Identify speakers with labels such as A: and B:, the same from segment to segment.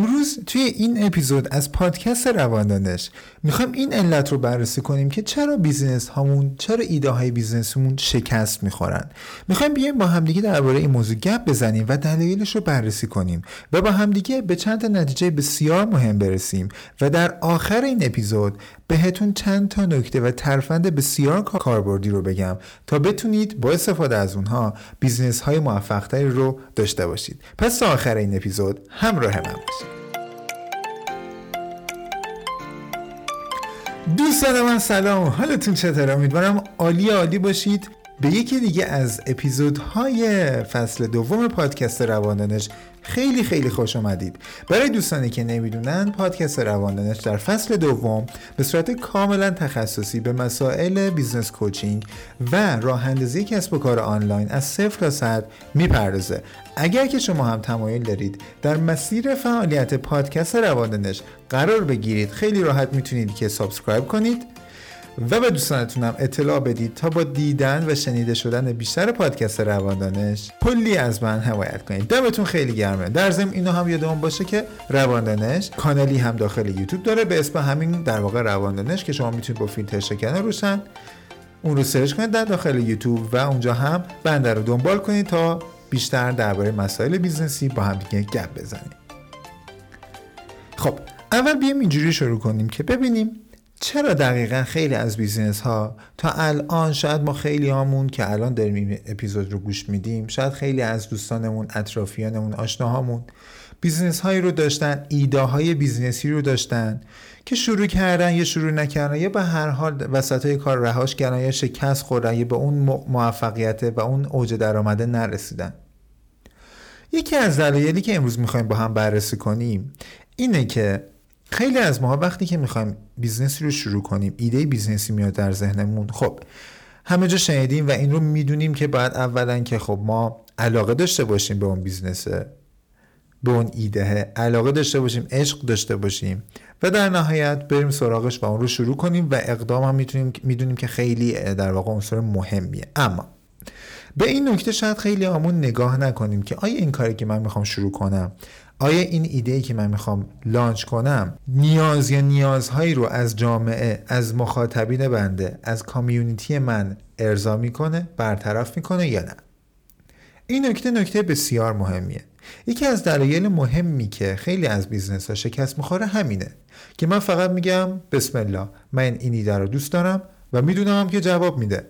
A: امروز توی این اپیزود از پادکست رواندانش می‌خوایم این علت رو بررسی کنیم که چرا business هامون چرا ایده های business مون شکست می‌خورن. می‌خوایم بیایم با همدیگه درباره این موضوع گپ بزنیم و دلایلش رو بررسی کنیم و با همدیگه به چند تا نتیجه بسیار مهم برسیم و در آخر این اپیزود بهتون چند تا نکته و ترفند بسیار کاربردی رو بگم تا بتونید با استفاده از اونها business های موفقتری رو داشته باشید. پس تا آخر این اپیزود همراه من باشید. دوستان من سلام. حالتون چطور؟ امیدوارم عالی عالی باشید. به یکی دیگه از اپیزودهای فصل دوم پادکست رواندانش خیلی خیلی خوش آمدید برای دوستانی که نمی‌دونن پادکست رواندانش در فصل دوم به صورت کاملا تخصصی به مسائل business coaching و راه اندازی کسب و کار آنلاین از صفر تا صد می‌پردازه. اگر که شما هم تمایل دارید در مسیر فعالیت پادکست رواندانش قرار بگیرید خیلی راحت می‌تونید که subscribe کنید. و به دوستانتونم اطلاع بدید تا با دیدن و شنیده شدن بیشتر پادکست رواندانش کلی از من حمایت کنید. دمتون خیلی گرمه. در ضمن اینو هم یادمون باشه که رواندانش کانالی هم داخل یوتیوب داره. به اسم همین در واقع رواندانش که شما می‌تونید با فیلتر شکن روشن اون رو search کنید در داخل یوتیوب و اونجا هم بنده رو دنبال کنید تا بیشتر درباره مسائل business ی با هم دیگه گپ بزنیم خب اول بیایم اینجوری شروع کنیم که ببینیم چرا دقیقا خیلی از business ها تا الان شاید ما خیلی هامون که الان داریم این اپیزود رو گوش میدیم شاید خیلی از دوستانمون اطرافیانمون آشناهامون business هایی رو داشتن ایده های business ی رو داشتن که شروع کردن یا شروع نکردن یا به هر حال وسط های کار رهاش کردن یا شکست خوردن یا به اون موفقیت و اون اوج درآمده نرسیدن. یکی از دلایلی که امروز می‌خوایم با هم بررسی کنیم اینه که خیلی از ما وقتی که می‌خوایم business ی رو شروع کنیم ایده business ی میاد در ذهنمون خب همه جا شنیدیم و این رو می‌دونیم که باید اولا که خب ما علاقه داشته باشیم به اون business ه به اون ایده علاقه داشته باشیم عشق داشته باشیم و در نهایت بریم سراغش و اون رو شروع کنیم و اقدام هم می‌تونیم می‌دونیم که خیلی در واقع عنصر مهمیه. اما به این نکته شاید خیلی هامون نگاه نکنیم که آیا این کاری که من می‌خوام شروع کنم آیا این ایده ای که من می‌خوام launch کنم نیاز یا نیازهایی رو از جامعه از مخاطبین بنده از community من ارضا می‌کنه برطرف می‌کنه یا نه؟ این نکته نکته بسیار مهمیه. یکی از دلایل مهمی که خیلی از business ها شکست می‌خوره همینه که من فقط میگم بسم الله من این ایده رو دوست دارم و می‌دونم که جواب میده.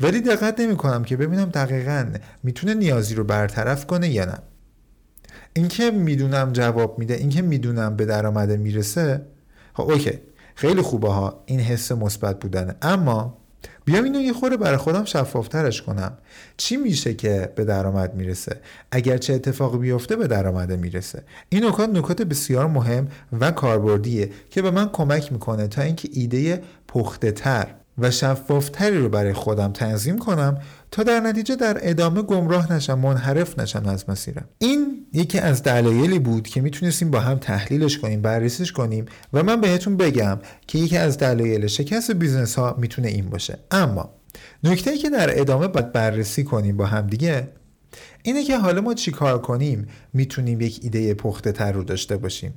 A: ولی دقت نمی کنم که ببینم دقیقا می‌تونه نیازی رو برطرف کنه یا نه. اینکه می‌دونم جواب میده اینکه می‌دونم به درآمده می‌رسه خب اوکی خیلی خوبه ها این حس مثبت بودنه. اما بیام اینو یه خوره برای خودم شفافترش کنم. چی میشه که به درآمد می‌رسه؟ اگر چه اتفاقی بیفته به درآمده می‌رسه. این نکات نکات بسیار مهم و کاربردیه که به من کمک می‌کنه تا اینکه ایده پخته تر و شفافتری رو برای خودم تنظیم کنم تا در نتیجه در ادامه گمراه نشم منحرف نشم از مسیرم. این یکی از دلایلی بود که می‌تونستیم با هم تحلیلش کنیم بررسیش کنیم و من بهتون بگم که یکی از دلایل شکست business ها می‌تونه این باشه. اما نکته ای که در ادامه باید بررسی کنیم با هم دیگه اینه که حالا ما چیکار کنیم؟ می‌تونیم یک ایده پخته تر رو داشته باشیم.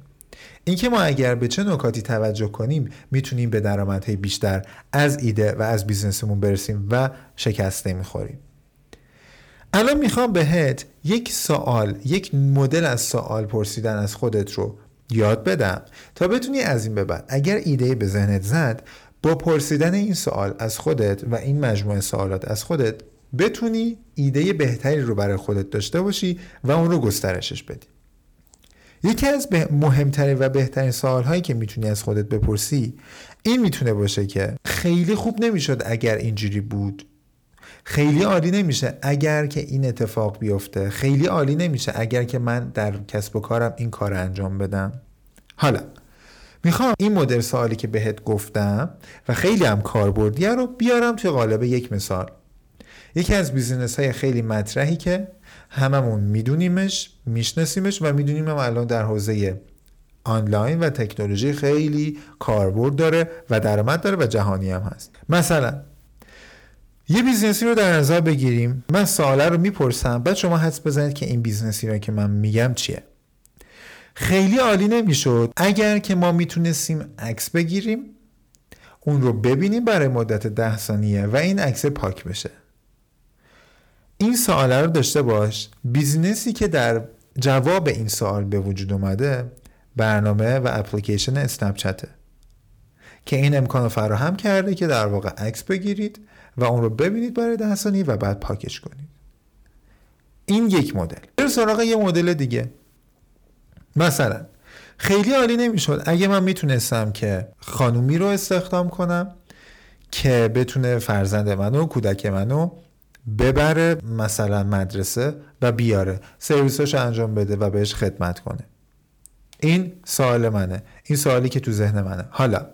A: اینکه ما اگر به چه نکاتی توجه کنیم می‌تونیم به درآمدهای بیشتر از ایده و از بیزنسمون برسیم و شکست نمی‌خوریم. الان می‌خوام بهت یک سوال یک مدل از سوال پرسیدن از خودت رو یاد بدم تا بتونی از این به بعد اگر ایده به ذهنت زد با پرسیدن این سوال از خودت و این مجموعه سوالات از خودت بتونی ایده بهتری رو برای خودت داشته باشی و اون رو گسترشش بدی. یکی از مهمترین و بهترین سوال هایی که می‌تونی از خودت بپرسی این می‌تونه باشه که خیلی خوب نمی‌شد اگر اینجوری بود. خیلی عالی نمیشه اگر که این اتفاق بیفته. خیلی عالی نمیشه اگر که من در کسب و کارم این کار انجام بدم. حالا می‌خوام این مدل سوالی که بهت گفتم و خیلی هم کاربردیه رو بیارم توی قالب یک مثال. یکی از business های خیلی مطرحی که هممون میدونیمش میشناسیمش و می‌دونیم هم الان در حوزه آنلاین و تکنولوژی خیلی کاربرد داره و درآمد داره و جهانی هم هست. مثلا یه business ی رو در نظر بگیریم. من سواله رو می‌پرسم. بعد شما حدس بزنید که این business ی رو که من میگم چیه. خیلی عالی نمی‌شد. اگر که ما می‌تونستیم عکس بگیریم اون رو ببینیم برای مدت ده ثانیه و این عکس پاک بشه. این سوال رو داشته باش. بیزینسی که در جواب این سوال به وجود اومده برنامه و اپلیکیشن اسنپ که این امکان رو فراهم کرده که در واقع عکس بگیرید و اون رو ببینید برای ده ثانیه و بعد پاکش کنید. این یک مدل. بریم سراغ یه مدل دیگه. مثلا خیلی عالی نمی‌شد. اگه من می‌تونستم که خانومی رو استخدام کنم که بتونه فرزند منو کودک منو ببره مثلا مدرسه و بیاره. سرویساش انجام بده و بهش خدمت کنه. این سوال منه. این سوالی که تو ذهن منه. حالا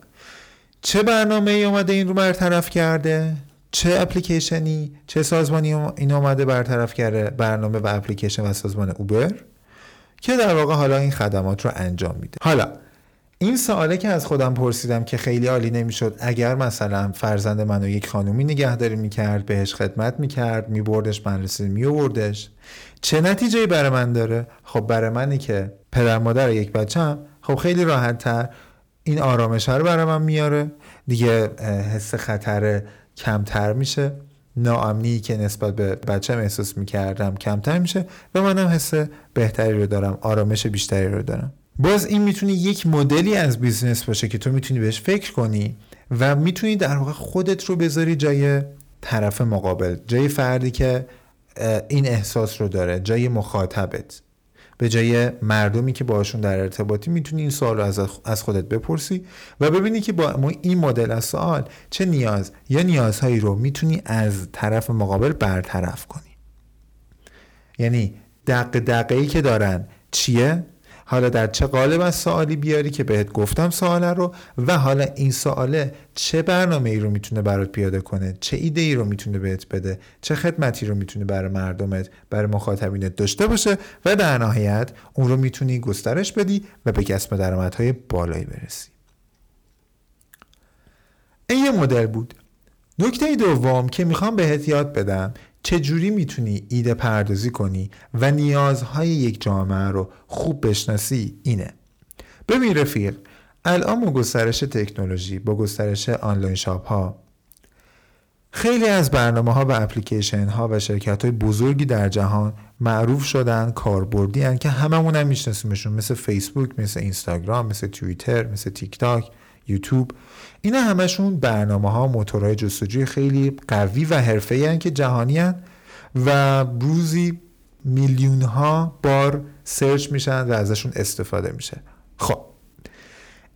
A: چه برنامه ای اومده این رو برطرف کرده؟ چه اپلیکیشنی؟ چه سازمانی این اومده برطرف کرده برنامه و اپلیکیشن و سازمان اوبر؟ که در واقع حالا این خدمات رو انجام میده. حالا این سواله که از خودم پرسیدم که خیلی عالی نمی‌شد اگر مثلا فرزند منو یک خانومی نگهداری می‌کرد بهش خدمت می‌کرد میبردش مدرسه میوردش چه نتیجه برای من داره؟ خب برای منی که پدر مادر یک بچم خب خیلی راحت تر این آرامش رو برای من میاره. دیگه حس خطر کمتر میشه. ناامنی که نسبت به بچم احساس می‌کردم کمتر میشه و منم حس بهتری رو دارم آرامش بیشتری رو دارم. باز این می‌تونی یک مدلی از business باشه که تو می‌تونی بهش فکر کنی و می‌تونی در واقع خودت رو بذاری جای طرف مقابل جای فردی که این احساس رو داره جای مخاطبت. به جای مردمی که باشون در ارتباطی می‌تونی این سوال رو از خودت بپرسی و ببینی که با این مدل از سوال چه نیاز یا نیازهایی رو می‌تونی از طرف مقابل برطرف کنی. یعنی دق دقیقی که دارن چیه؟ حالا در چه قالب از سوالی بیاری که بهت گفتم سواله رو و حالا این سواله چه برنامه ای رو می‌تونه برات پیاده کنه؟ چه ایده ای رو می‌تونه بهت بده؟ چه خدمتی رو می‌تونه برای مردمت برای مخاطبینت داشته باشه؟ و در نهایت اون رو می‌تونی گسترش بدی و به کسب درآمدهای بالایی برسی. این یه مدل بود. نکته دوم که می‌خوام بهت یاد بدم چجوری می‌تونی ایده پردازی کنی و نیازهای یک جامعه رو خوب بشناسی اینه؟ ببین رفیق الان با گسترش تکنولوژی با گسترش آنلاین شاپ ها خیلی از برنامه ها و اپلیکیشن ها و شرکت های بزرگی در جهان معروف شدن کاربردی که هممون هم میشناسیمشون مثل فیسبوک مثل اینستاگرام مثل توییتر مثل تیک تاک یوتیوب. اینا همشون برنامه ها موتورهای جستجوی خیلی قوی و حرفه‌ای که جهانی هن و روزی میلیون ها بار سرچ میشن و ازشون استفاده میشه. خب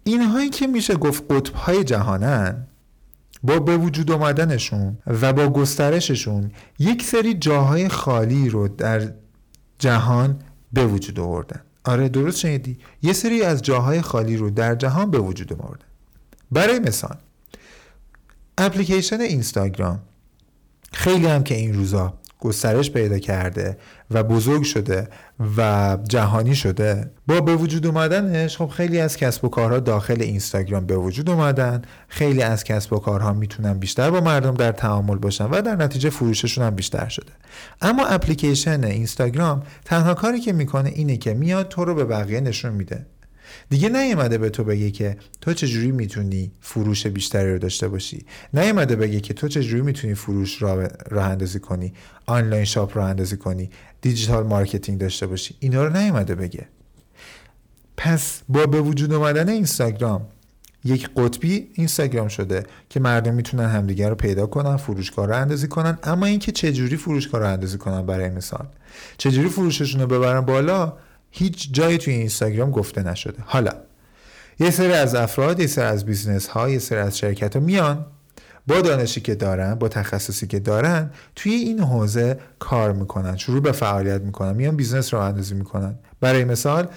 A: اینهایی که میشه گفت قطب های جهانن با به وجود آمدنشون و با گسترششون یک سری جاهای خالی رو در جهان به وجود آوردن. آره درست شنیدی؟ یه سری از جاهای خالی رو در جهان به وجود آوردن. برای مثال اپلیکیشن اینستاگرام خیلی هم که این روزا گسترش پیدا کرده و بزرگ شده و جهانی شده با به وجود اومدنش خب خیلی از کسب و کارها داخل اینستاگرام به وجود اومدن. خیلی از کسب و کارها می‌تونن بیشتر با مردم در تعامل باشن و در نتیجه فروششون هم بیشتر شده. اما اپلیکیشن اینستاگرام تنها کاری که می‌کنه اینه که میاد تو رو به بقیه نشون میده. دیگه نیومده به تو بگه که تو چجوری می‌تونی فروش بیشتری رو داشته باشی. نیومده بگه که تو چجوری می‌تونی فروش راه اندازی کنی. online shop راه اندازی کنی. digital marketing داشته باشی. اینا رو نیومده بگه. پس با به وجود اومدن اینستاگرام یک قطبی اینستاگرام شده که مردم می‌تونن همدیگر رو پیدا کنن فروشگاه راه اندازی کنن. اما اینکه چجوری فروشگاه رو اندازی کنن برای مثال. چجوری فروششون رو ببرن بالا؟ هیچ جایی توی اینستاگرام گفته نشده. حالا یه سری از افراد یه سری از business ها یه سری از شرکت ها میان با دانشی که دارن با تخصصی که دارن توی این حوزه کار می‌کنن شروع به فعالیت می‌کنن میان business راه اندازی می‌کنن. برای مثال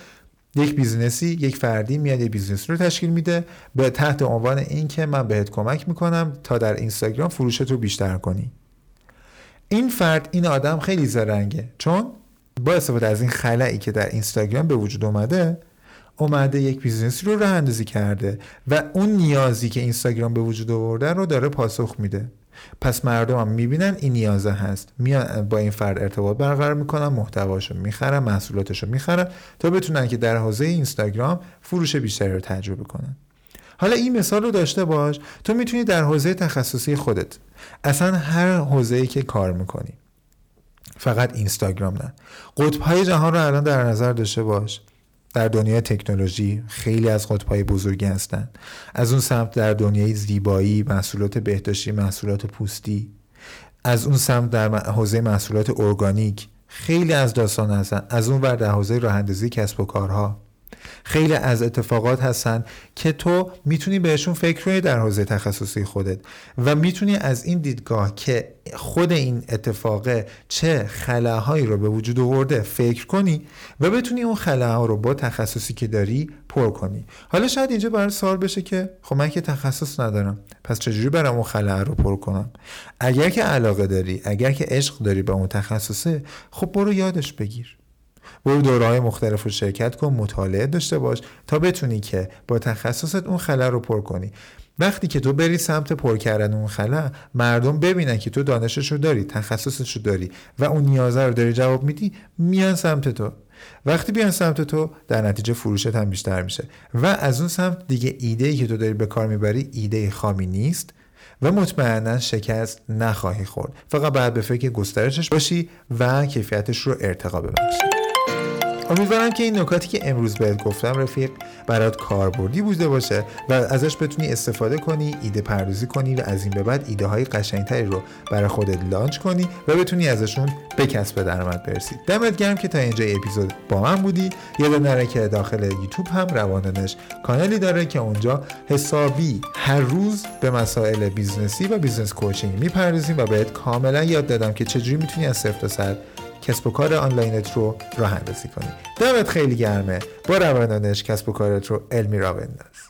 A: یک business ی یک فردی میاد یک business رو تشکیل میده. به تحت عنوان اینکه من بهت کمک می‌کنم تا در اینستاگرام فروشت رو بیشتر کنی. این فرد این آدم خیلی زرنگه. چون با استفاده از این خلایی که در اینستاگرام به وجود اومده اومده یک بیزنسی رو راه اندازی کرده و اون نیازی که اینستاگرام به وجود آورده رو داره پاسخ میده. پس مردم هم می‌بینن این نیازه هست. میان با این فرد ارتباط برقرار می‌کنن محتواشو می‌خرن محصولاتشو می‌خرن تا بتونن که در حوزه اینستاگرام فروش بیشتری رو تجربه کنن. حالا این مثال رو داشته باش. تو می‌تونی در حوزه تخصصی خودت. اصلا هر حوزه‌ای که کار می‌کنی. فقط اینستاگرام نه. قطبهای جهان رو الان در نظر داشته باش. در دنیای تکنولوژی خیلی از قطبهای بزرگی هستند از اون سمت در دنیای زیبایی محصولات بهداشتی محصولات پوستی. از اون سمت در حوزه محصولات ارگانیک خیلی از داستان هستن. از اون ور در حوزه راه کسب و کارها. خیلی از اتفاقات هستن که تو می‌تونی بهشون فکر کنی در حوزه تخصصی خودت و می‌تونی از این دیدگاه که خود این اتفاقه چه خلاهایی رو به وجود آورده فکر کنی و بتونی اون خلاها رو با تخصصی که داری پر کنی. حالا شاید اینجا برای سوال بشه که خب من که تخصص ندارم پس چجوری برم اون خلاه رو پر کنم؟ اگر که علاقه داری اگر که عشق داری به اون تخصصه خب برو یادش بگیر. برو دوره های مختلف رو شرکت کن مطالعه داشته باش تا بتونی که با تخصصت اون خلا رو پر کنی. وقتی که تو بری سمت پر کردن اون خلا مردم ببینن که تو دانشش رو داری تخصصش رو داری و اون نیازه رو داری جواب میدی میان سمت تو. وقتی بیان سمت تو در نتیجه فروشت هم بیشتر میشه و از اون سمت دیگه ایده ای که تو داری به کار می‌بری ایده خامی نیست و مطمئنا شکست نخواهی خورد. فقط بعد به فکر گسترشش باشی و کیفیتش رو ارتقا ببخشی. امیدوارم که این نکاتی که امروز بهت گفتم رفیق برات کاربردی بوده باشه و ازش بتونی استفاده کنی ایده پردازی کنی و از این به بعد ایده های قشنگتری رو برای خودت launch کنی و بتونی ازشون به کسب درآمد برسی. دمت گرم که تا اینجا اپیزود با من بودی. یادت نره که داخل یوتیوب هم روانانش کانالی داره که اونجا حسابی هر روز به مسائل بیزنسی و business coaching می‌پردازیم و بهت کاملا یاد دادم که چجوری می‌تونی از صفر تا کسب و کار آنلاینت رو راه اندازی کنی. دمت خیلی گرمه. با روانانش کسب و کارت رو علمی را بنداز.